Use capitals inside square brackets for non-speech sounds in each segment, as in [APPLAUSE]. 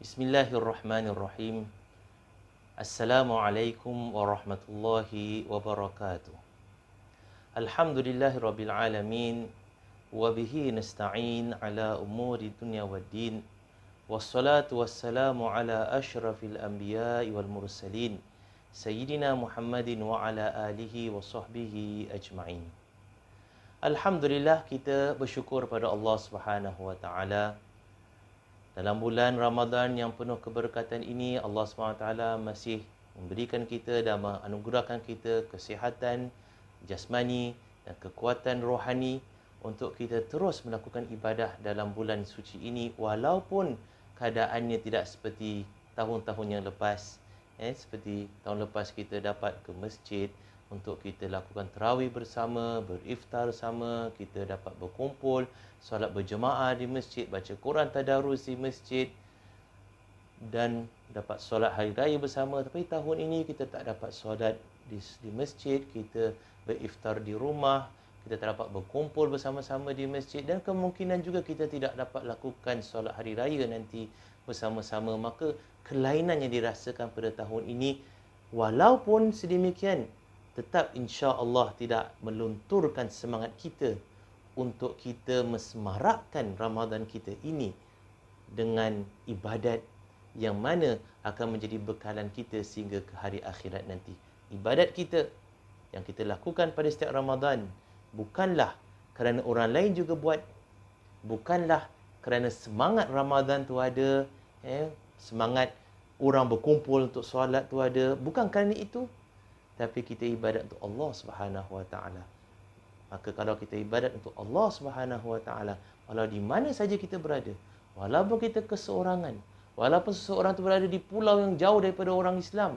Bismillahirrahmanirrahim. Assalamualaikum warahmatullahi wabarakatuh. Alhamdulillahirabbil alamin wa bihi nasta'in ala umuri dunya waddin. Wassalatu wassalamu ala asyrafil anbiya'i wal mursalin sayyidina Muhammadin wa ala alihi wa sahbihi ajma'in. Alhamdulillah kita bersyukur pada Allah Subhanahu wa taala dalam bulan Ramadan yang penuh keberkatan ini Allah SWT masih memberikan kita dan menganugerahkan kita kesihatan jasmani dan kekuatan rohani untuk kita terus melakukan ibadah dalam bulan suci ini walaupun keadaannya tidak seperti tahun-tahun yang lepas. Eh seperti tahun lepas kita dapat ke masjid untuk kita lakukan terawih bersama, beriftar sama, kita dapat berkumpul, solat berjemaah di masjid, baca Quran tadarus di masjid dan dapat solat hari raya bersama. Tapi tahun ini kita tak dapat solat di, di masjid, kita beriftar di rumah, kita tak dapat berkumpul bersama-sama di masjid dan kemungkinan juga kita tidak dapat lakukan solat hari raya nanti bersama-sama. Maka kelainan yang dirasakan pada tahun ini walaupun sedemikian tetap insya Allah tidak melunturkan semangat kita untuk kita mesemarakkan Ramadan kita ini dengan ibadat yang mana akan menjadi bekalan kita sehingga ke hari akhirat nanti. Ibadat kita yang kita lakukan pada setiap Ramadan bukanlah kerana orang lain juga buat. Bukanlah kerana semangat Ramadan tu ada, eh, semangat orang berkumpul untuk solat tu ada. Bukan kerana itu, tapi kita ibadat untuk Allah Subhanahu Wa Taala. Maka kalau kita ibadat untuk Allah Subhanahu Wa Taala, walau di mana saja kita berada, walaupun kita keseorangan, walaupun seseorang itu berada di pulau yang jauh daripada orang Islam,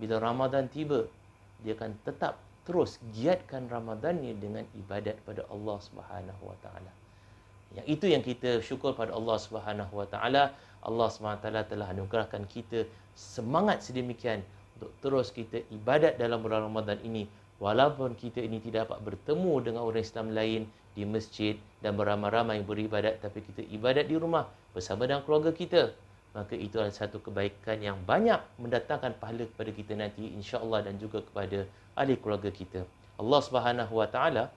bila Ramadan tiba, dia akan tetap terus giatkan Ramadannya dengan ibadat pada Allah Subhanahu Wa Taala. Yang itu yang kita syukur pada Allah Subhanahu Wa Taala. Allah Subhanahu Wa Taala telah anugerahkan kita semangat sedemikian untuk terus kita ibadat dalam bulan Ramadan ini walaupun kita ini tidak dapat bertemu dengan orang Islam lain di masjid dan beramai-ramai beribadat tapi kita ibadat di rumah bersama dengan keluarga kita maka itu adalah satu kebaikan yang banyak mendatangkan pahala kepada kita nanti insya-Allah dan juga kepada ahli keluarga kita. Allah Subhanahu Wa Taala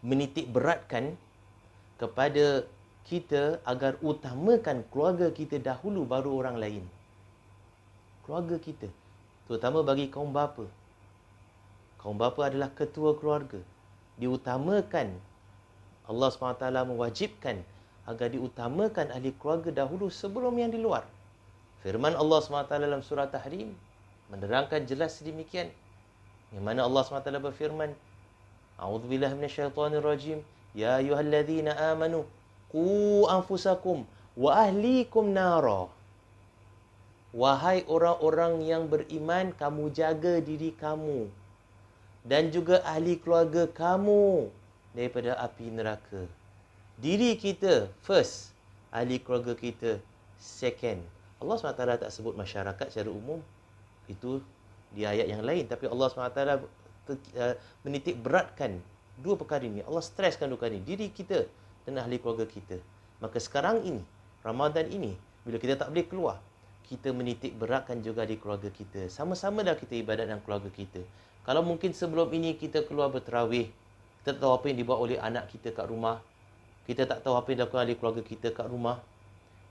menitik beratkan kepada kita agar utamakan keluarga kita dahulu baru orang lain keluarga kita. Terutama bagi kaum bapa. Kaum bapa adalah ketua keluarga. Diutamakan Allah SWT mewajibkan agar diutamakan ahli keluarga dahulu sebelum yang di luar. Firman Allah SWT dalam surah Tahrim menerangkan jelas sedemikian. Yang mana Allah SWT berfirman, A'udzubillah minasyaitonirrajim. Ya ayuhalladzina amanu qu anfusakum wa ahlikum nara. Wahai orang-orang yang beriman, kamu jaga diri kamu dan juga ahli keluarga kamu daripada api neraka. Diri kita first, ahli keluarga kita second. Allah SWT tak sebut masyarakat secara umum. Itu di ayat yang lain. Tapi Allah SWT uh, menitik beratkan dua perkara ini. Allah streskan dua perkara ini. Diri kita dan ahli keluarga kita. Maka sekarang ini, Ramadan ini, bila kita tak boleh keluar, kita menitik beratkan juga di keluarga kita. Sama-sama dah kita ibadat dengan keluarga kita. Kalau mungkin sebelum ini kita keluar berterawih, kita tahu apa yang dibuat oleh anak kita kat rumah. Kita tak tahu apa yang dilakukan oleh keluarga kita kat rumah.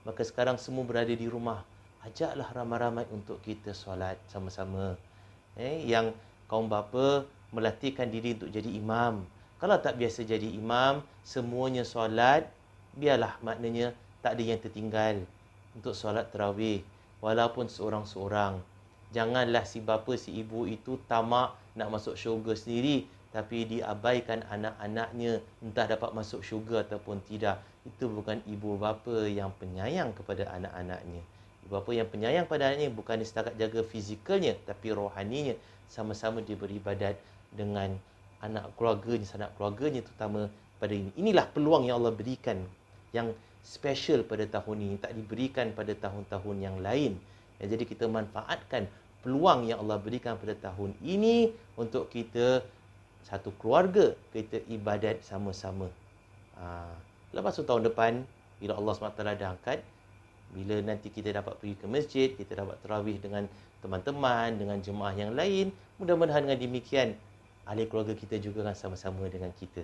Maka sekarang semua berada di rumah. Ajaklah ramai-ramai untuk kita solat sama-sama. Eh, yang kaum bapa melatihkan diri untuk jadi imam. Kalau tak biasa jadi imam, semuanya solat, biarlah maknanya tak ada yang tertinggal untuk solat terawih walaupun seorang-seorang. Janganlah si bapa si ibu itu tamak nak masuk syurga sendiri tapi diabaikan anak-anaknya entah dapat masuk syurga ataupun tidak. Itu bukan ibu bapa yang penyayang kepada anak-anaknya. Ibu bapa yang penyayang pada anaknya bukan setakat jaga fizikalnya tapi rohaninya sama-sama dia beribadat dengan anak keluarganya, sanak keluarganya terutama pada ini. Inilah peluang yang Allah berikan yang special pada tahun ini tak diberikan pada tahun-tahun yang lain. Ya, jadi kita manfaatkan peluang yang Allah berikan pada tahun ini untuk kita satu keluarga kita ibadat sama-sama. Ha, lepas tu tahun depan bila Allah SWT dah angkat Bila nanti kita dapat pergi ke masjid, kita dapat terawih dengan teman-teman, dengan jemaah yang lain, mudah-mudahan dengan demikian ahli keluarga kita juga akan sama-sama dengan kita.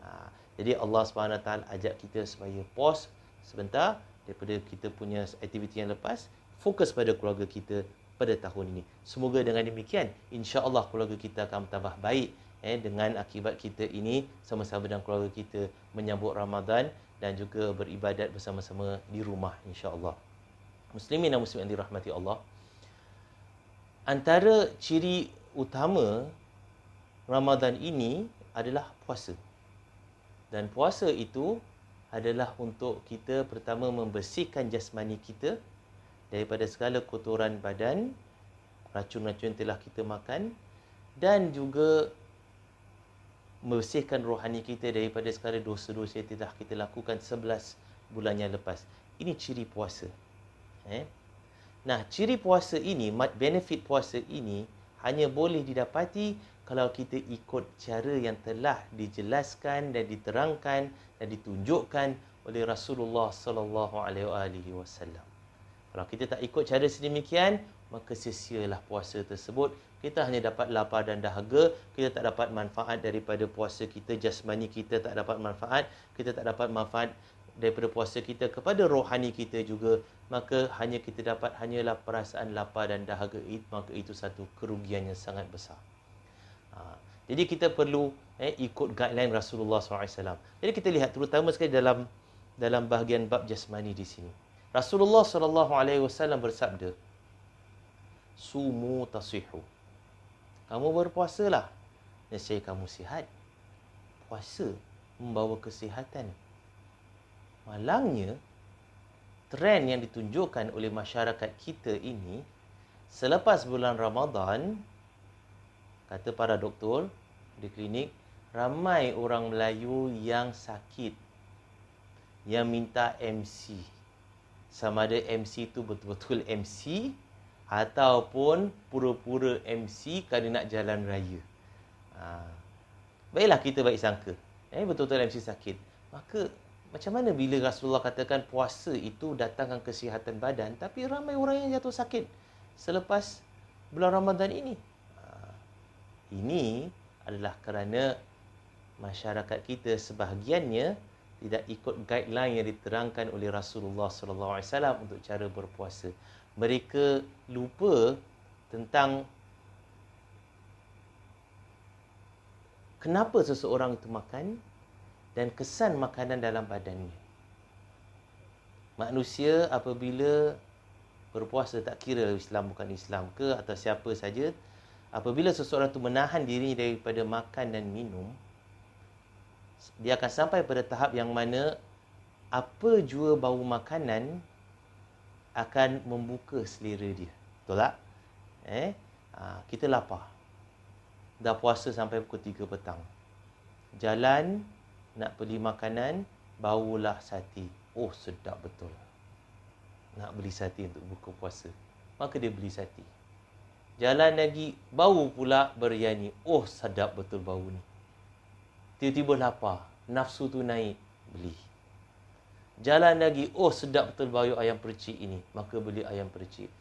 Ha, jadi Allah SWT ajak kita supaya pause sebentar daripada kita punya aktiviti yang lepas, fokus pada keluarga kita pada tahun ini. Semoga dengan demikian, insya-Allah keluarga kita akan tambah baik eh, dengan akibat kita ini sama-sama dengan keluarga kita menyambut Ramadan dan juga beribadat bersama-sama di rumah insya-Allah. Muslimin dan muslimat dirahmati Allah. Antara ciri utama Ramadan ini adalah puasa. Dan puasa itu adalah untuk kita pertama membersihkan jasmani kita daripada segala kotoran badan, racun-racun telah kita makan dan juga membersihkan rohani kita daripada segala dosa-dosa yang telah kita lakukan 11 bulan yang lepas. Ini ciri puasa. Eh? Nah, ciri puasa ini, benefit puasa ini hanya boleh didapati kalau kita ikut cara yang telah dijelaskan dan diterangkan dan ditunjukkan oleh Rasulullah sallallahu alaihi wasallam. Kalau kita tak ikut cara sedemikian, maka sia-sialah puasa tersebut. Kita hanya dapat lapar dan dahaga. Kita tak dapat manfaat daripada puasa kita jasmani kita tak dapat manfaat. Kita tak dapat manfaat daripada puasa kita kepada rohani kita juga. Maka hanya kita dapat hanyalah perasaan lapar dan dahaga. Itu maka itu satu kerugian yang sangat besar ha. jadi kita perlu eh, ikut guideline Rasulullah SAW jadi kita lihat terutama sekali dalam dalam bahagian bab jasmani di sini Rasulullah SAW bersabda sumu tasihu kamu berpuasalah. Nescaya kamu sihat. Puasa membawa kesihatan. Malangnya, trend yang ditunjukkan oleh masyarakat kita ini, selepas bulan Ramadan, kata para doktor di klinik, ramai orang Melayu yang sakit. Yang minta MC. Sama ada MC itu betul-betul [LAUGHS] MC ataupun pura-pura MC kerana nak jalan raya. Ha. Baiklah kita baik sangka. Eh, betul-betul MC sakit. Maka macam mana bila Rasulullah katakan puasa itu datangkan kesihatan badan tapi ramai orang yang jatuh sakit selepas bulan Ramadan ini. Ini adalah kerana masyarakat kita sebahagiannya tidak ikut guideline yang diterangkan oleh Rasulullah sallallahu alaihi wasallam untuk cara berpuasa mereka lupa tentang kenapa seseorang itu makan dan kesan makanan dalam badannya. Manusia apabila berpuasa tak kira Islam bukan Islam ke atau siapa saja, apabila seseorang itu menahan diri daripada makan dan minum, dia akan sampai pada tahap yang mana apa jua bau makanan akan membuka selera dia. Betul tak? Eh, ha, kita lapar. Dah puasa sampai pukul 3 petang. Jalan nak beli makanan, baulah sati. Oh, sedap betul. Nak beli sati untuk buka puasa. Maka dia beli sati. Jalan lagi, bau pula biryani. Oh, sedap betul bau ni. Tiba-tiba lapar. Nafsu tu naik. Beli. Jalan lagi, oh sedap betul bau ayam percik ini. Maka beli ayam percik.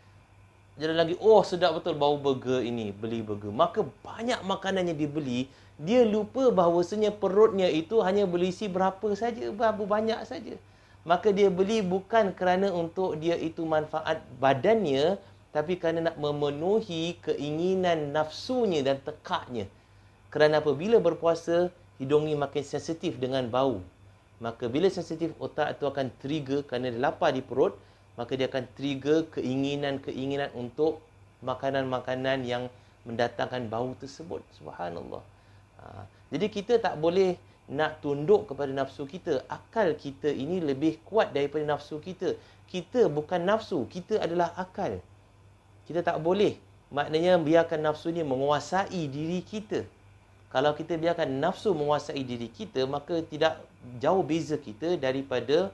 Jalan lagi, oh sedap betul bau burger ini. Beli burger. Maka banyak makanan yang dibeli, dia lupa bahawasanya perutnya itu hanya berisi berapa saja, berapa banyak saja. Maka dia beli bukan kerana untuk dia itu manfaat badannya, tapi kerana nak memenuhi keinginan nafsunya dan tekaknya. Kerana apabila berpuasa, hidungnya makin sensitif dengan bau. Maka bila sensitif otak itu akan trigger kerana dia lapar di perut maka dia akan trigger keinginan-keinginan untuk makanan-makanan yang mendatangkan bau tersebut. Subhanallah. Ha. jadi kita tak boleh nak tunduk kepada nafsu kita. Akal kita ini lebih kuat daripada nafsu kita. Kita bukan nafsu kita adalah akal kita tak boleh. Maknanya biarkan nafsu ni menguasai diri kita. Kalau kita biarkan nafsu menguasai diri kita maka tidak jauh beza kita daripada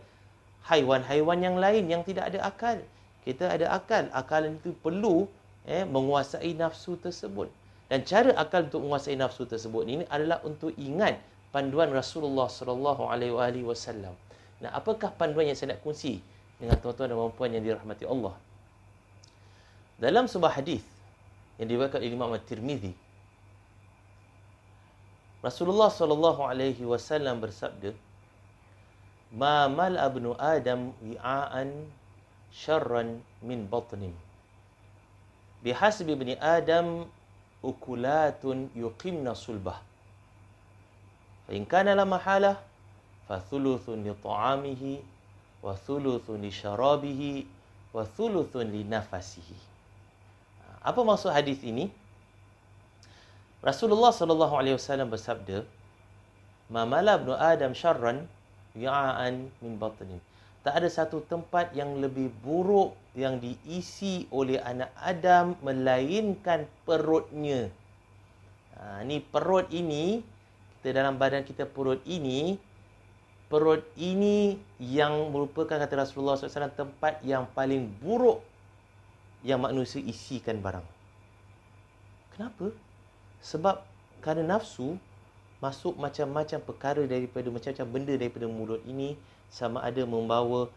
haiwan-haiwan yang lain yang tidak ada akal. Kita ada akal. Akal itu perlu eh menguasai nafsu tersebut. Dan cara akal untuk menguasai nafsu tersebut ini adalah untuk ingat panduan Rasulullah sallallahu alaihi wasallam. Nah apakah panduan yang saya nak kongsi dengan tuan-tuan dan puan yang dirahmati Allah. Dalam sebuah hadis yang diriwayatkan oleh Imam At-Tirmizi Rasulullah sallallahu alaihi wasallam bersabda Ma mal abnu Adam wi'aan syarran min batnin Bihasbi ibni Adam ukulatun yuqimna sulbah Fa in kana la mahalah fa thuluthun li ta'amihi wa thuluthun li syarabihi wa thuluthun li nafasihi. Apa maksud hadis ini? Rasulullah sallallahu alaihi wasallam bersabda, "Ma mala ibnu Adam syarran ya'an min batnin." Tak ada satu tempat yang lebih buruk yang diisi oleh anak Adam melainkan perutnya. Ha, ni perut ini, kita dalam badan kita perut ini, perut ini yang merupakan kata Rasulullah SAW tempat yang paling buruk yang manusia isikan barang. Kenapa? Sebab kerana nafsu masuk macam-macam perkara daripada macam-macam benda daripada mulut ini sama ada membawa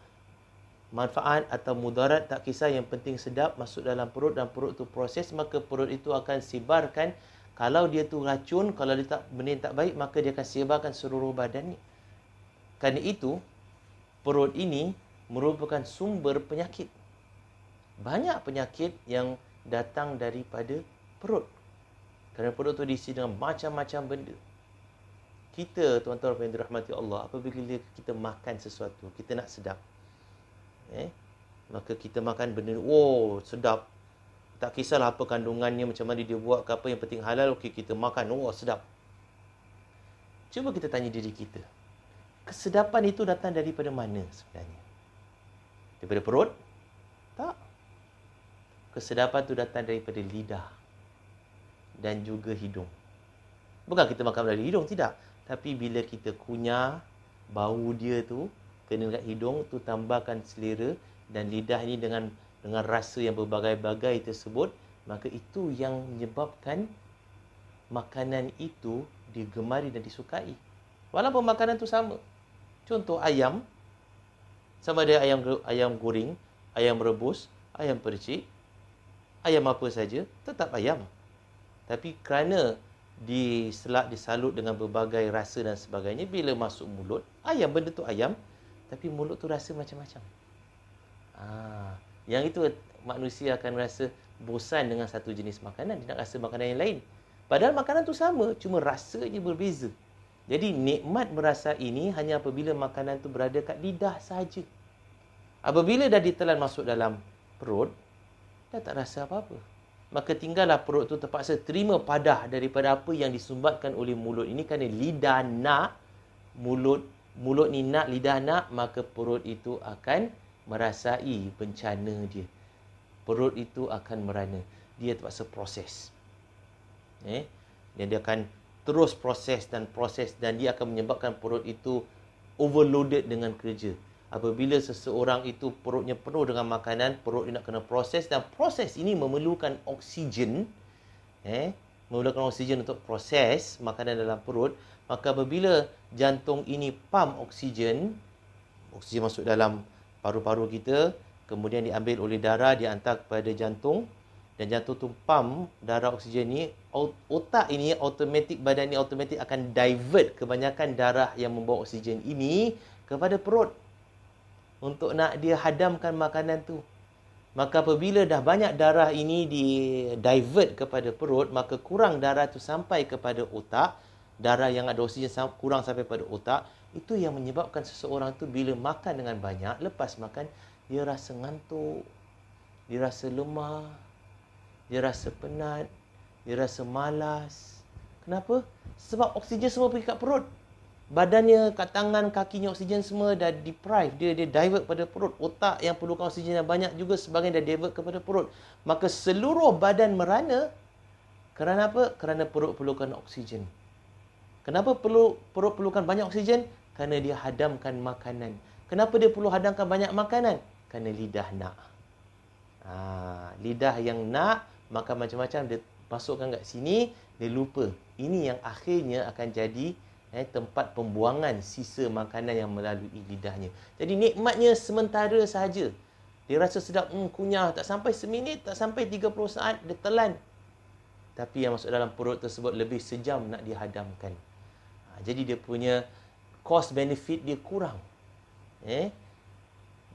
manfaat atau mudarat tak kisah yang penting sedap masuk dalam perut dan perut tu proses maka perut itu akan sebarkan kalau dia tu racun kalau dia tak benda tak baik maka dia akan sebarkan seluruh badan ni kerana itu, perut ini merupakan sumber penyakit. Banyak penyakit yang datang daripada perut. Kerana perut itu diisi dengan macam-macam benda. Kita, tuan-tuan yang dirahmati Allah, apabila kita makan sesuatu, kita nak sedap. Eh? Maka kita makan benda, oh sedap. Tak kisahlah apa kandungannya, macam mana dia buat ke apa, yang penting halal, okey kita makan, oh sedap. Cuba kita tanya diri kita kesedapan itu datang daripada mana sebenarnya? Daripada perut? Tak. Kesedapan itu datang daripada lidah dan juga hidung. Bukan kita makan dari hidung, tidak. Tapi bila kita kunyah, bau dia tu kena dekat hidung, tu tambahkan selera dan lidah ini dengan dengan rasa yang berbagai-bagai tersebut, maka itu yang menyebabkan makanan itu digemari dan disukai. Walaupun makanan tu sama. Contoh ayam sama ada ayam ayam goreng, ayam rebus, ayam percik, ayam apa saja, tetap ayam. Tapi kerana diselak disalut dengan berbagai rasa dan sebagainya bila masuk mulut, ayam benda tu ayam, tapi mulut tu rasa macam-macam. Ah, yang itu manusia akan rasa bosan dengan satu jenis makanan, dia nak rasa makanan yang lain. Padahal makanan tu sama, cuma rasanya berbeza. Jadi nikmat merasa ini hanya apabila makanan itu berada kat lidah saja. Apabila dah ditelan masuk dalam perut, dah tak rasa apa-apa. Maka tinggallah perut itu terpaksa terima padah daripada apa yang disumbatkan oleh mulut ini kerana lidah nak mulut mulut ni nak lidah nak maka perut itu akan merasai bencana dia. Perut itu akan merana. Dia terpaksa proses. Eh? Dan dia akan terus proses dan proses dan dia akan menyebabkan perut itu overloaded dengan kerja. Apabila seseorang itu perutnya penuh dengan makanan, perut dia nak kena proses dan proses ini memerlukan oksigen. Eh, memerlukan oksigen untuk proses makanan dalam perut. Maka apabila jantung ini pump oksigen, oksigen masuk dalam paru-paru kita, kemudian diambil oleh darah, diantar kepada jantung, dan jantung tu pump darah oksigen ni otak ini automatik badan ni automatik akan divert kebanyakan darah yang membawa oksigen ini kepada perut untuk nak dia hadamkan makanan tu maka apabila dah banyak darah ini di divert kepada perut maka kurang darah tu sampai kepada otak darah yang ada oksigen kurang sampai pada otak itu yang menyebabkan seseorang tu bila makan dengan banyak lepas makan dia rasa ngantuk dia rasa lemah dia rasa penat, dia rasa malas. Kenapa? Sebab oksigen semua pergi kat perut. Badannya, kat tangan, kakinya oksigen semua dah deprive. Dia dia divert pada perut. Otak yang perlukan oksigen yang banyak juga sebagian dah divert kepada perut. Maka seluruh badan merana kerana apa? Kerana perut perlukan oksigen. Kenapa perlu perut perlukan banyak oksigen? Kerana dia hadamkan makanan. Kenapa dia perlu hadamkan banyak makanan? Kerana lidah nak. Ha, lidah yang nak maka macam-macam dia masukkan kat sini dia lupa ini yang akhirnya akan jadi eh, tempat pembuangan sisa makanan yang melalui lidahnya. Jadi nikmatnya sementara sahaja. Dia rasa sedap, hmm, kunyah, tak sampai seminit, tak sampai 30 saat, dia telan. Tapi yang masuk dalam perut tersebut lebih sejam nak dihadamkan. Ha, jadi dia punya cost benefit dia kurang. Eh?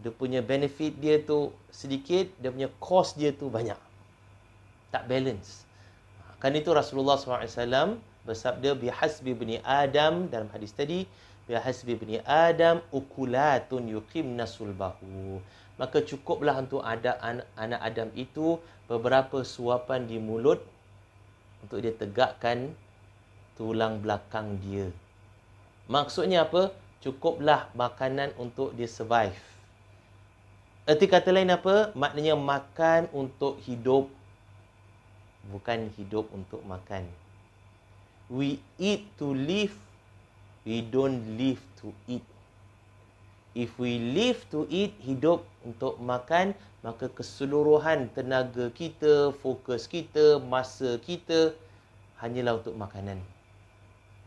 Dia punya benefit dia tu sedikit, dia punya cost dia tu banyak. Tak balance. Ha, kan itu Rasulullah SAW bersabda bihasbi bani Adam dalam hadis tadi bihasbi bani Adam ukulatun yuqimna sulbahu. Maka cukuplah untuk ada anak Adam itu beberapa suapan di mulut untuk dia tegakkan tulang belakang dia. Maksudnya apa? Cukuplah makanan untuk dia survive. Erti kata lain apa? Maknanya makan untuk hidup bukan hidup untuk makan we eat to live, we don't live to eat. If we live to eat, hidup untuk makan, maka keseluruhan tenaga kita, fokus kita, masa kita hanyalah untuk makanan.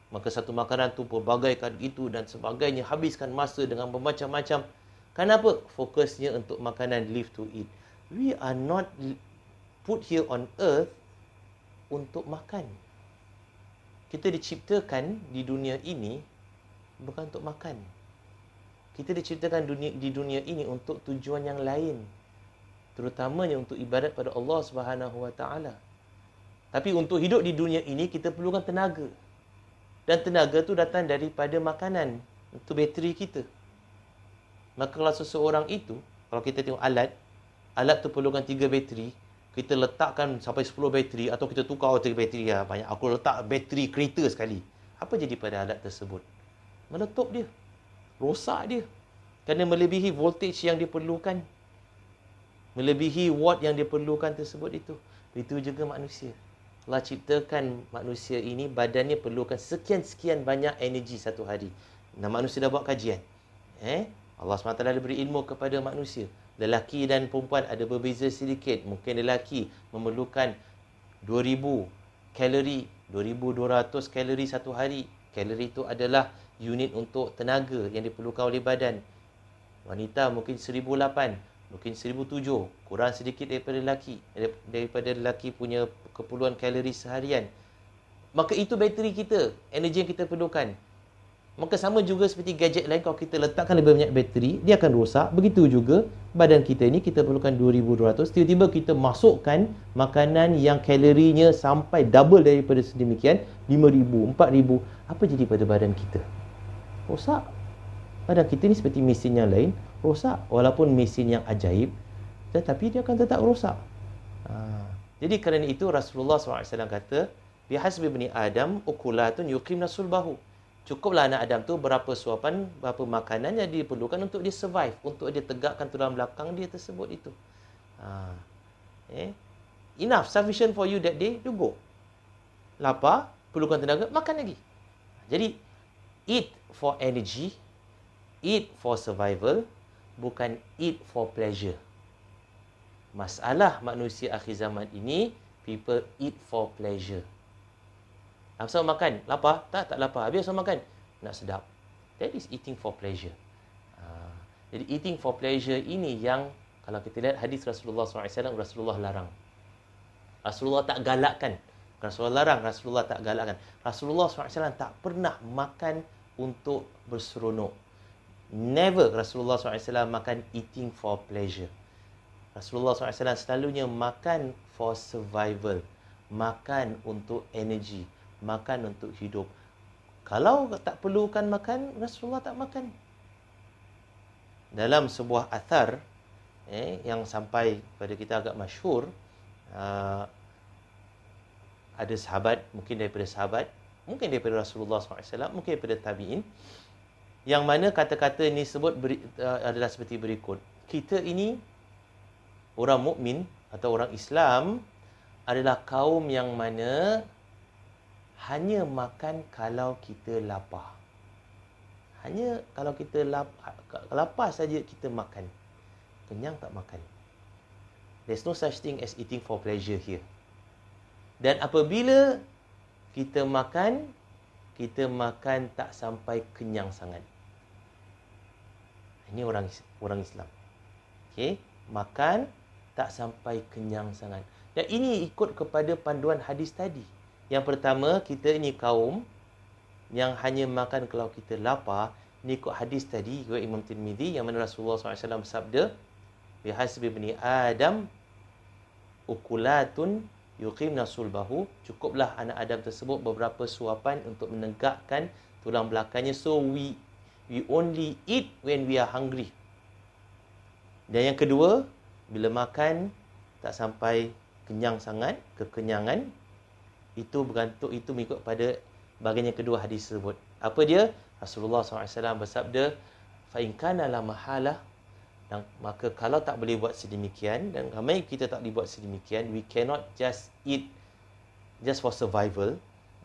Maka satu makanan tu pelbagai itu dan sebagainya habiskan masa dengan bermacam-macam. Kenapa? Fokusnya untuk makanan live to eat. We are not put here on earth untuk makan kita diciptakan di dunia ini bukan untuk makan. Kita diciptakan dunia, di dunia ini untuk tujuan yang lain. Terutamanya untuk ibadat pada Allah Subhanahu Wa Taala. Tapi untuk hidup di dunia ini kita perlukan tenaga. Dan tenaga tu datang daripada makanan untuk bateri kita. Maka kalau seseorang itu, kalau kita tengok alat, alat tu perlukan tiga bateri, kita letakkan sampai 10 bateri atau kita tukar bateri bateri ya banyak. Aku letak bateri kereta sekali. Apa jadi pada alat tersebut? Meletup dia. Rosak dia. Kerana melebihi voltage yang diperlukan. Melebihi watt yang diperlukan tersebut itu. Itu juga manusia. Allah ciptakan manusia ini badannya perlukan sekian-sekian banyak energi satu hari. Dan manusia dah buat kajian. Eh? Allah SWT beri ilmu kepada manusia lelaki dan perempuan ada berbeza sedikit. Mungkin lelaki memerlukan 2000 kalori, 2200 kalori satu hari. Kalori itu adalah unit untuk tenaga yang diperlukan oleh badan. Wanita mungkin 1008, mungkin 1007, kurang sedikit daripada lelaki. Daripada lelaki punya keperluan kalori seharian. Maka itu bateri kita, energi yang kita perlukan. Maka sama juga seperti gadget lain kalau kita letakkan lebih banyak bateri, dia akan rosak. Begitu juga badan kita ini kita perlukan 2200. Tiba-tiba kita masukkan makanan yang kalorinya sampai double daripada sedemikian, 5000, 4000. Apa jadi pada badan kita? Rosak. Badan kita ni seperti mesin yang lain, rosak. Walaupun mesin yang ajaib, tetapi dia akan tetap rosak. Ha. Jadi kerana itu Rasulullah SAW kata, Bihasbi bani Adam ukulatun yuqim nasul bahu cukuplah anak Adam tu berapa suapan, berapa makanan yang diperlukan untuk dia survive, untuk dia tegakkan tulang belakang dia tersebut itu. Ha. Eh? Enough, sufficient for you that day, you go. Lapar, perlukan tenaga, makan lagi. Jadi, eat for energy, eat for survival, bukan eat for pleasure. Masalah manusia akhir zaman ini, people eat for pleasure. Asal makan, lapar? Tak, tak lapar. Habis asal makan? Nak sedap. That is eating for pleasure. Uh, jadi eating for pleasure ini yang kalau kita lihat hadis Rasulullah SAW, Rasulullah larang. Rasulullah tak galakkan. Rasulullah larang, Rasulullah tak galakkan. Rasulullah SAW tak pernah makan untuk berseronok. Never Rasulullah SAW makan eating for pleasure. Rasulullah SAW selalunya makan for survival. Makan untuk energy makan untuk hidup. Kalau tak perlukan makan, Rasulullah tak makan. Dalam sebuah athar eh, yang sampai pada kita agak masyhur, uh, ada sahabat, mungkin daripada sahabat, mungkin daripada Rasulullah SAW, mungkin daripada tabi'in, yang mana kata-kata ini sebut beri, uh, adalah seperti berikut. Kita ini, orang mukmin atau orang Islam, adalah kaum yang mana hanya makan kalau kita lapar. Hanya kalau kita lapar, lapar saja kita makan. Kenyang tak makan. There's no such thing as eating for pleasure here. Dan apabila kita makan, kita makan tak sampai kenyang sangat. Ini orang orang Islam. Okey, makan tak sampai kenyang sangat. Dan ini ikut kepada panduan hadis tadi. Yang pertama, kita ini kaum yang hanya makan kalau kita lapar. Ini ikut hadis tadi, ikut Imam Tirmidhi yang mana Rasulullah SAW bersabda, Bihasbi bani Adam ukulatun yuqimna sulbahu. Cukuplah anak Adam tersebut beberapa suapan untuk menegakkan tulang belakangnya. So we we only eat when we are hungry. Dan yang kedua bila makan tak sampai kenyang sangat kekenyangan itu bergantung itu mengikut pada bahagian yang kedua hadis tersebut. Apa dia? Rasulullah SAW bersabda fa in kana la mahala dan maka kalau tak boleh buat sedemikian dan ramai kita tak boleh buat sedemikian we cannot just eat just for survival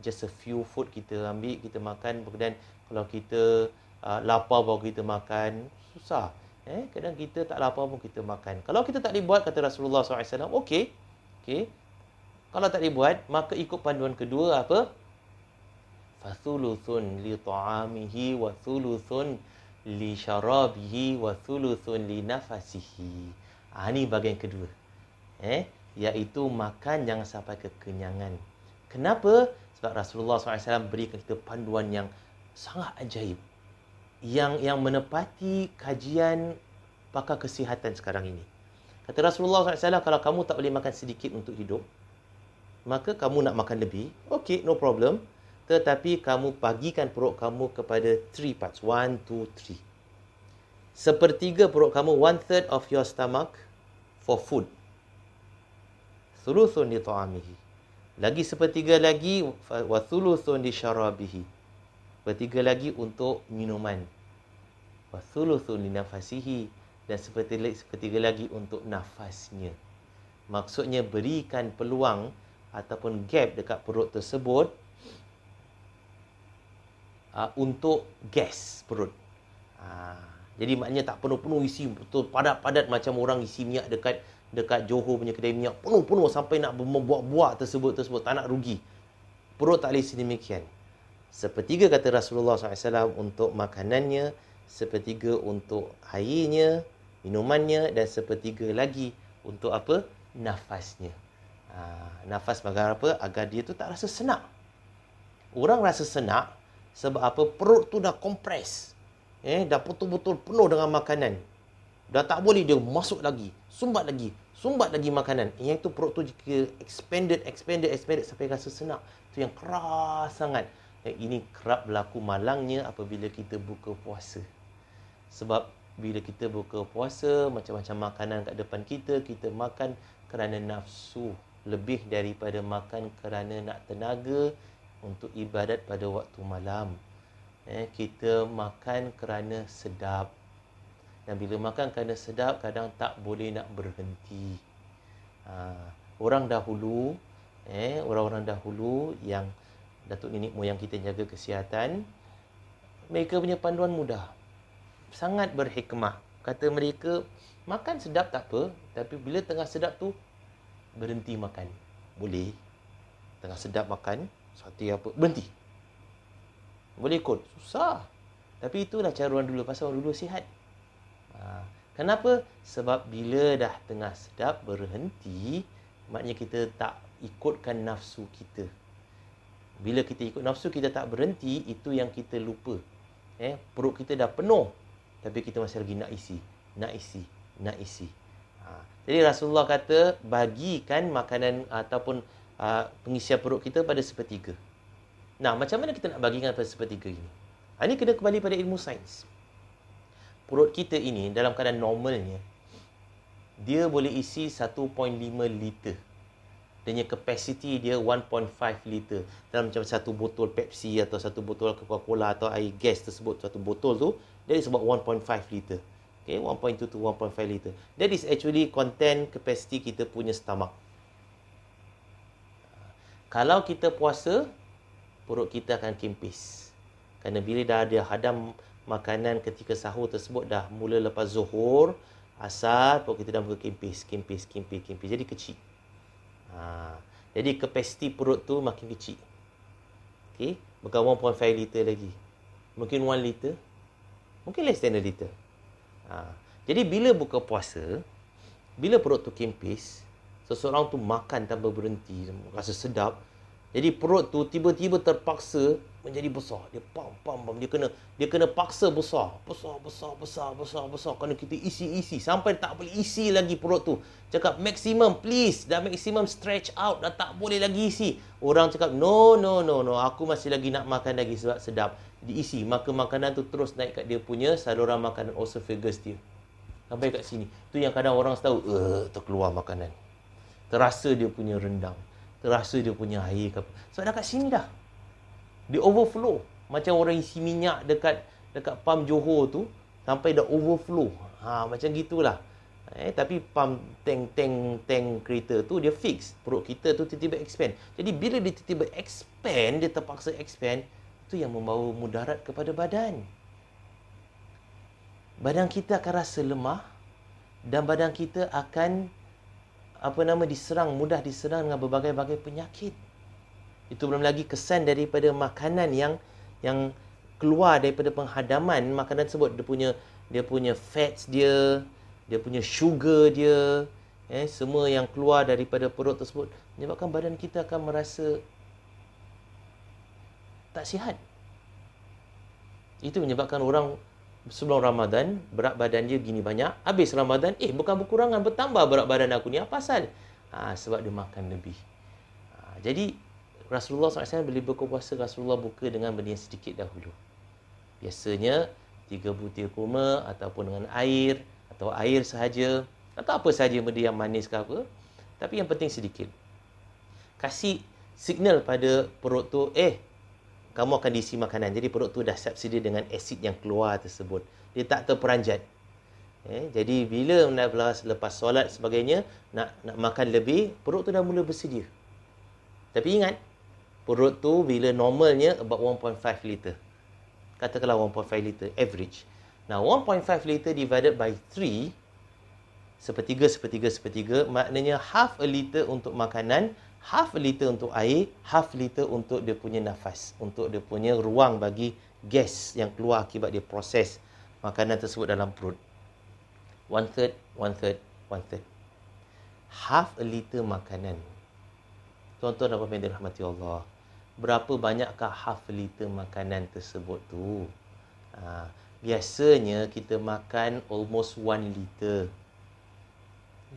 just a few food kita ambil kita makan kemudian kalau kita uh, lapar baru kita makan susah. Eh kadang kita tak lapar pun kita makan. Kalau kita tak boleh buat kata Rasulullah SAW okey okey kalau tak boleh buat maka ikut panduan kedua apa fasulusun li ta'amihi wa sulusun li syarabihi wa thuluthun li nafasihi. Ah ha, ni bahagian kedua. Eh, iaitu makan jangan sampai kekenyangan. Kenapa? Sebab Rasulullah SAW berikan kita panduan yang sangat ajaib. Yang yang menepati kajian pakar kesihatan sekarang ini. Kata Rasulullah SAW, kalau kamu tak boleh makan sedikit untuk hidup, maka kamu nak makan lebih, okay, no problem tetapi kamu bagikan perut kamu kepada three parts. One, two, three. Sepertiga perut kamu, one third of your stomach for food. Thuluthun di ta'amihi. Lagi sepertiga lagi, wa thuluthun di syarabihi. Sepertiga lagi untuk minuman. Wa thuluthun di nafasihi. Dan sepertiga, sepertiga lagi untuk nafasnya. Maksudnya berikan peluang ataupun gap dekat perut tersebut uh, untuk gas perut. Uh, jadi maknanya tak penuh-penuh isi betul padat-padat macam orang isi minyak dekat dekat Johor punya kedai minyak penuh-penuh sampai nak membuat-buat tersebut tersebut tak nak rugi. Perut tak boleh sedemikian. Sepertiga kata Rasulullah SAW untuk makanannya, sepertiga untuk airnya, minumannya dan sepertiga lagi untuk apa? Nafasnya. Ha, nafas bagai apa? Agar dia tu tak rasa senak. Orang rasa senak sebab apa? Perut tu dah kompres. Eh, dah betul-betul penuh dengan makanan. Dah tak boleh dia masuk lagi. Sumbat lagi. Sumbat lagi makanan. Yang itu perut tu jika expanded, expanded, expanded sampai rasa senak. Itu yang keras sangat. Yang ini kerap berlaku malangnya apabila kita buka puasa. Sebab bila kita buka puasa, macam-macam makanan kat depan kita, kita makan kerana nafsu. Lebih daripada makan kerana nak tenaga, untuk ibadat pada waktu malam. Eh, kita makan kerana sedap. Dan bila makan kerana sedap, kadang tak boleh nak berhenti. Ha, orang dahulu, eh, orang-orang dahulu yang Datuk Nenek Moyang kita jaga kesihatan, mereka punya panduan mudah. Sangat berhikmah. Kata mereka, makan sedap tak apa, tapi bila tengah sedap tu, berhenti makan. Boleh. Tengah sedap makan, Sati apa? Berhenti. Boleh ikut. Susah. Tapi itulah cara orang dulu. Pasal orang dulu sihat. Ha. Kenapa? Sebab bila dah tengah sedap berhenti, maknanya kita tak ikutkan nafsu kita. Bila kita ikut nafsu, kita tak berhenti, itu yang kita lupa. Eh, perut kita dah penuh. Tapi kita masih lagi nak isi. Nak isi. Nak isi. Ha. Jadi Rasulullah kata, bagikan makanan ataupun uh, pengisian perut kita pada sepertiga. Nah, macam mana kita nak bagikan pada sepertiga ini? Ha, ini kena kembali pada ilmu sains. Perut kita ini dalam keadaan normalnya, dia boleh isi 1.5 liter. Dan kapasiti dia 1.5 liter. Dalam macam satu botol Pepsi atau satu botol Coca-Cola atau air gas tersebut, satu botol tu, dia is about 1.5 liter. Okay, 1.2 to 1.5 liter. That is actually content capacity kita punya stomach. Kalau kita puasa, perut kita akan kimpis. Kerana bila dah ada hadam makanan ketika sahur tersebut dah mula lepas zuhur, asar, perut kita dah mula kimpis, kimpis, kimpis, kimpis. Jadi kecil. Ha. Jadi kapasiti perut tu makin kecil. Okay. Bukan 1.5 liter lagi. Mungkin 1 liter. Mungkin less than a liter. Ha. Jadi bila buka puasa, bila perut tu kempis, seseorang tu makan tanpa berhenti, rasa sedap. Jadi perut tu tiba-tiba terpaksa menjadi besar. Dia pam pam pam dia kena dia kena paksa besar. Besar besar besar besar besar kerana kita isi-isi sampai tak boleh isi lagi perut tu. Cakap maximum please dah maximum stretch out dah tak boleh lagi isi. Orang cakap no no no no aku masih lagi nak makan lagi sebab sedap. Diisi maka makanan tu terus naik kat dia punya saluran makanan esophagus dia. Sampai kat sini. Tu yang kadang orang tahu eh terkeluar makanan. Terasa dia punya rendang. Terasa dia punya air ke. Sebab dah kat sini dah dia overflow macam orang isi minyak dekat dekat pam Johor tu sampai dah overflow ha macam gitulah eh tapi pam tank tank tank kereta tu dia fix perut kita tu tiba-tiba expand jadi bila dia tiba-tiba expand dia terpaksa expand itu yang membawa mudarat kepada badan. Badan kita akan rasa lemah dan badan kita akan apa nama diserang mudah diserang dengan berbagai-bagai penyakit. Itu belum lagi kesan daripada makanan yang yang keluar daripada penghadaman. Makanan tersebut dia punya dia punya fats dia dia punya sugar dia eh semua yang keluar daripada perut tersebut menyebabkan badan kita akan merasa tak sihat itu menyebabkan orang sebelum Ramadan berat badan dia gini banyak habis Ramadan eh bukan berkurangan bertambah berat badan aku ni apa pasal ha, sebab dia makan lebih ha, jadi Rasulullah SAW bila buka puasa Rasulullah buka dengan benda yang sedikit dahulu. Biasanya tiga butir kurma ataupun dengan air atau air sahaja atau apa sahaja benda yang manis ke apa. Tapi yang penting sedikit. Kasih signal pada perut tu, eh kamu akan diisi makanan. Jadi perut tu dah sedia dengan asid yang keluar tersebut. Dia tak terperanjat. Eh, jadi bila nak lepas solat sebagainya, nak nak makan lebih, perut tu dah mula bersedia. Tapi ingat, perut tu bila normalnya about 1.5 liter. Katakanlah 1.5 liter average. Now 1.5 liter divided by 3 sepertiga sepertiga sepertiga maknanya half a liter untuk makanan, half a liter untuk air, half liter untuk dia punya nafas, untuk dia punya ruang bagi gas yang keluar akibat dia proses makanan tersebut dalam perut. One third, one third, one third. Half a liter makanan. Tuan-tuan dan puan-puan dirahmati Allah berapa banyakkah half liter makanan tersebut tu. Ha, biasanya kita makan almost 1 liter.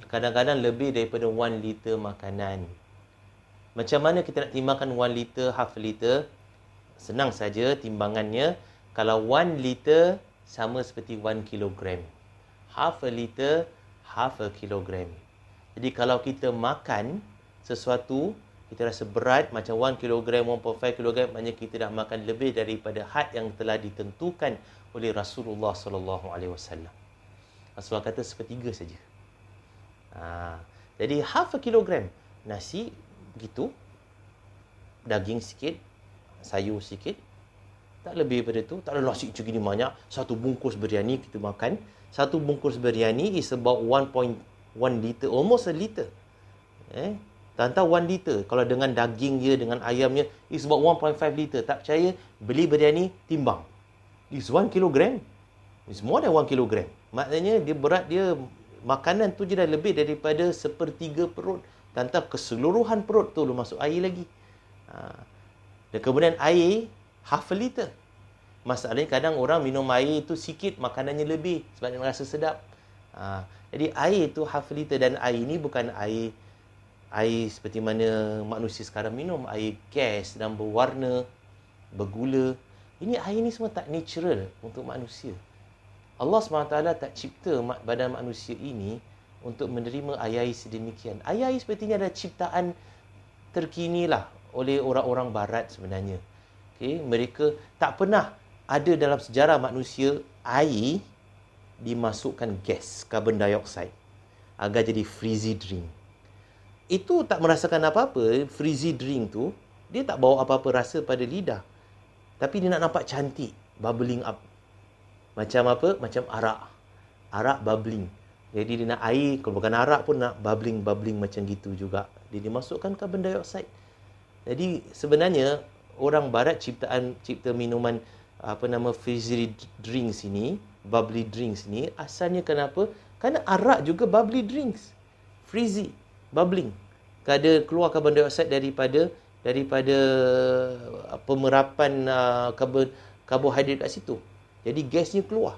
Kadang-kadang lebih daripada 1 liter makanan. Macam mana kita nak timbangkan 1 liter, half liter? Senang saja timbangannya. Kalau 1 liter sama seperti 1 kilogram. Half a liter, half a kilogram. Jadi kalau kita makan sesuatu kita rasa berat macam 1 kg, 1.5 kg maknanya kita dah makan lebih daripada had yang telah ditentukan oleh Rasulullah sallallahu alaihi wasallam. Rasulullah kata sepertiga saja. Ha, jadi half a kilogram nasi begitu daging sikit, sayur sikit, tak lebih daripada tu, tak ada nasi macam gini banyak. Satu bungkus biryani kita makan. Satu bungkus biryani is about 1.1 liter, almost a liter. Eh, tak tahu 1 liter. Kalau dengan daging dia, dengan ayamnya, it's about 1.5 liter. Tak percaya, beli biryani, timbang. It's 1 kilogram. It's more than 1 kilogram. Maknanya dia berat dia, makanan tu je dah lebih daripada sepertiga perut. Tahu keseluruhan perut tu masuk air lagi. Ha. Dan kemudian air, half a liter. Masalahnya kadang orang minum air tu sikit, makanannya lebih. Sebab dia rasa sedap. Ha. Jadi air tu half a liter. Dan air ni bukan air air seperti mana manusia sekarang minum air gas dan berwarna bergula ini air ni semua tak natural untuk manusia Allah SWT tak cipta badan manusia ini untuk menerima air-air sedemikian air-air seperti ini adalah ciptaan terkini lah oleh orang-orang barat sebenarnya okay? mereka tak pernah ada dalam sejarah manusia air dimasukkan gas carbon dioxide agar jadi frizzy drink itu tak merasakan apa-apa, frizzy drink tu, dia tak bawa apa-apa rasa pada lidah. Tapi dia nak nampak cantik, bubbling up. Macam apa? Macam arak. Arak bubbling. Jadi dia nak air, kalau bukan arak pun nak bubbling-bubbling macam gitu juga. Dia dimasukkan carbon dioxide. Jadi sebenarnya orang barat ciptaan cipta minuman apa nama fizzy drinks ini, bubbly drinks ni asalnya kenapa? Kerana arak juga bubbly drinks. Frizzy, bubbling. Ada keluar karbon dioksida daripada daripada uh, pemerapan uh, karbon karbohidrat kat situ. Jadi gasnya keluar.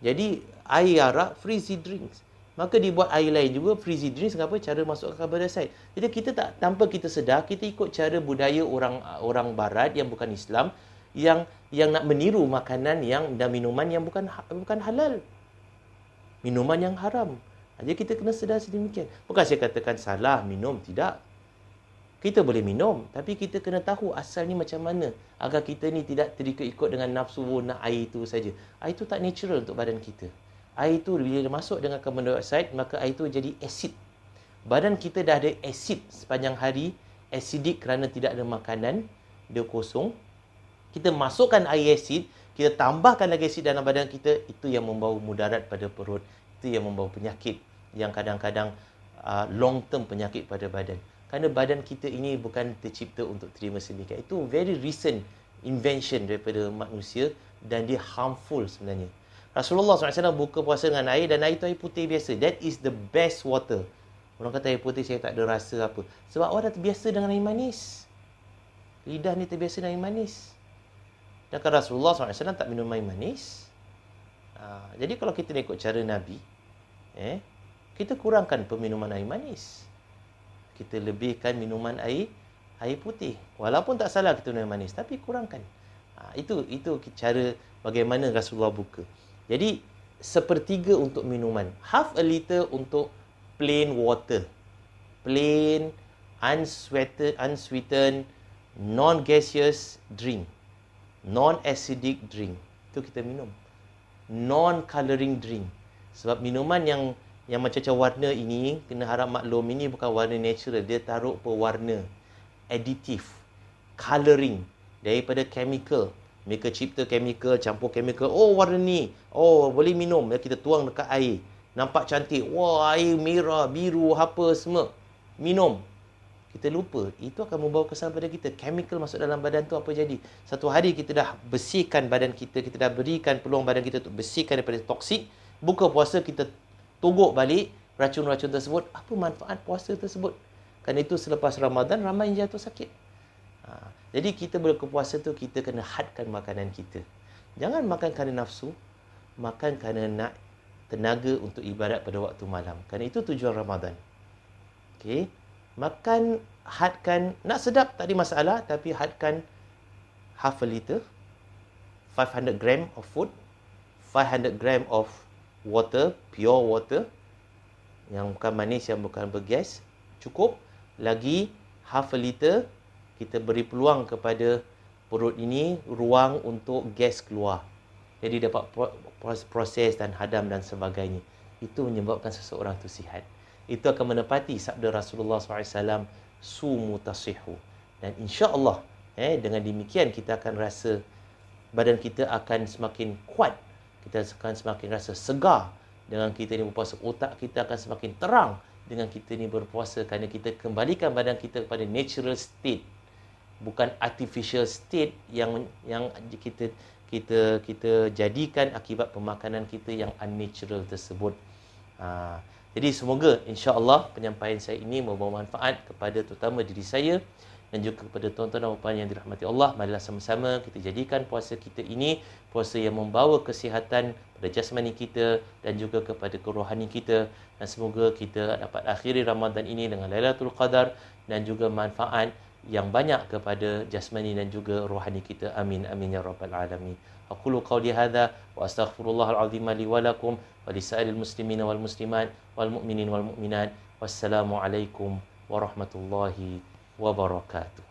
Jadi air arak frizzy drinks. Maka dibuat air lain juga frizzy drinks kenapa cara masuk carbon dioxide. Jadi kita tak tanpa kita sedar kita ikut cara budaya orang orang barat yang bukan Islam yang yang nak meniru makanan yang dan minuman yang bukan bukan halal. Minuman yang haram. Jadi kita kena sedar sedemikian. Bukan saya katakan salah minum, tidak. Kita boleh minum, tapi kita kena tahu asalnya macam mana agar kita ni tidak terikut-ikut dengan nafsu nak air itu saja. Air itu tak natural untuk badan kita. Air itu bila masuk dengan carbon dioxide, maka air itu jadi asid. Badan kita dah ada asid sepanjang hari, acidic kerana tidak ada makanan, dia kosong, kita masukkan air asid, kita tambahkan lagi asid dalam badan kita, itu yang membawa mudarat pada perut. Itu yang membawa penyakit yang kadang-kadang uh, long term penyakit pada badan. Kerana badan kita ini bukan tercipta untuk terima sedemikian. Itu very recent invention daripada manusia dan dia harmful sebenarnya. Rasulullah SAW buka puasa dengan air dan air itu air putih biasa. That is the best water. Orang kata air putih saya tak ada rasa apa. Sebab orang dah terbiasa dengan air manis. Lidah ni terbiasa dengan air manis. Dan kan Rasulullah SAW tak minum air manis. Ha, jadi kalau kita ikut cara Nabi, eh, kita kurangkan peminuman air manis. Kita lebihkan minuman air air putih. Walaupun tak salah kita minum manis, tapi kurangkan. Ha, itu itu cara bagaimana Rasulullah buka. Jadi sepertiga untuk minuman, half a liter untuk plain water. Plain unsweetened unsweetened non-gaseous drink non-acidic drink. Itu kita minum. Non-colouring drink. Sebab minuman yang yang macam-macam warna ini, kena harap maklum, ini bukan warna natural. Dia taruh pewarna. Additive. Colouring. Daripada chemical. Mereka cipta chemical, campur chemical. Oh, warna ni. Oh, boleh minum. Kita tuang dekat air. Nampak cantik. Wah, air merah, biru, apa semua. Minum kita lupa itu akan membawa kesan pada kita chemical masuk dalam badan tu apa jadi satu hari kita dah bersihkan badan kita kita dah berikan peluang badan kita untuk bersihkan daripada toksik buka puasa kita togok balik racun-racun tersebut. Apa manfaat puasa tersebut? Kan itu selepas Ramadan ramai yang jatuh sakit. Ha. jadi kita berbuka puasa tu kita kena hadkan makanan kita. Jangan makan kerana nafsu makan kerana nak tenaga untuk ibadat pada waktu malam. Kerana itu tujuan Ramadan. Okey. Makan hadkan nak sedap tak ada masalah tapi hadkan half a liter 500 gram of food 500 gram of water pure water yang bukan manis yang bukan bergas cukup. Lagi half a liter kita beri peluang kepada perut ini ruang untuk gas keluar. Jadi dapat proses dan hadam dan sebagainya. Itu menyebabkan seseorang tu sihat. Itu akan menepati sabda Rasulullah SAW sumu tasihu dan insya-Allah eh dengan demikian kita akan rasa badan kita akan semakin kuat kita akan semakin rasa segar dengan kita ni berpuasa. Otak kita akan semakin terang dengan kita ni berpuasa kerana kita kembalikan badan kita kepada natural state. Bukan artificial state yang yang kita kita kita jadikan akibat pemakanan kita yang unnatural tersebut. Ha, jadi semoga insya-Allah penyampaian saya ini membawa manfaat kepada terutama diri saya dan juga kepada tuan-tuan dan puan yang dirahmati Allah. Marilah sama-sama kita jadikan puasa kita ini puasa yang membawa kesihatan pada jasmani kita dan juga kepada kerohani kita dan semoga kita dapat akhiri Ramadan ini dengan Lailatul Qadar dan juga manfaat yang banyak kepada jasmani dan juga rohani kita. Amin amin ya rabbal alamin. Aqulu qawli hadha wa astaghfirullahal azim li wa lakum wa lisairil muslimina wal muslimat wal mu'minin wal wabarakatuh.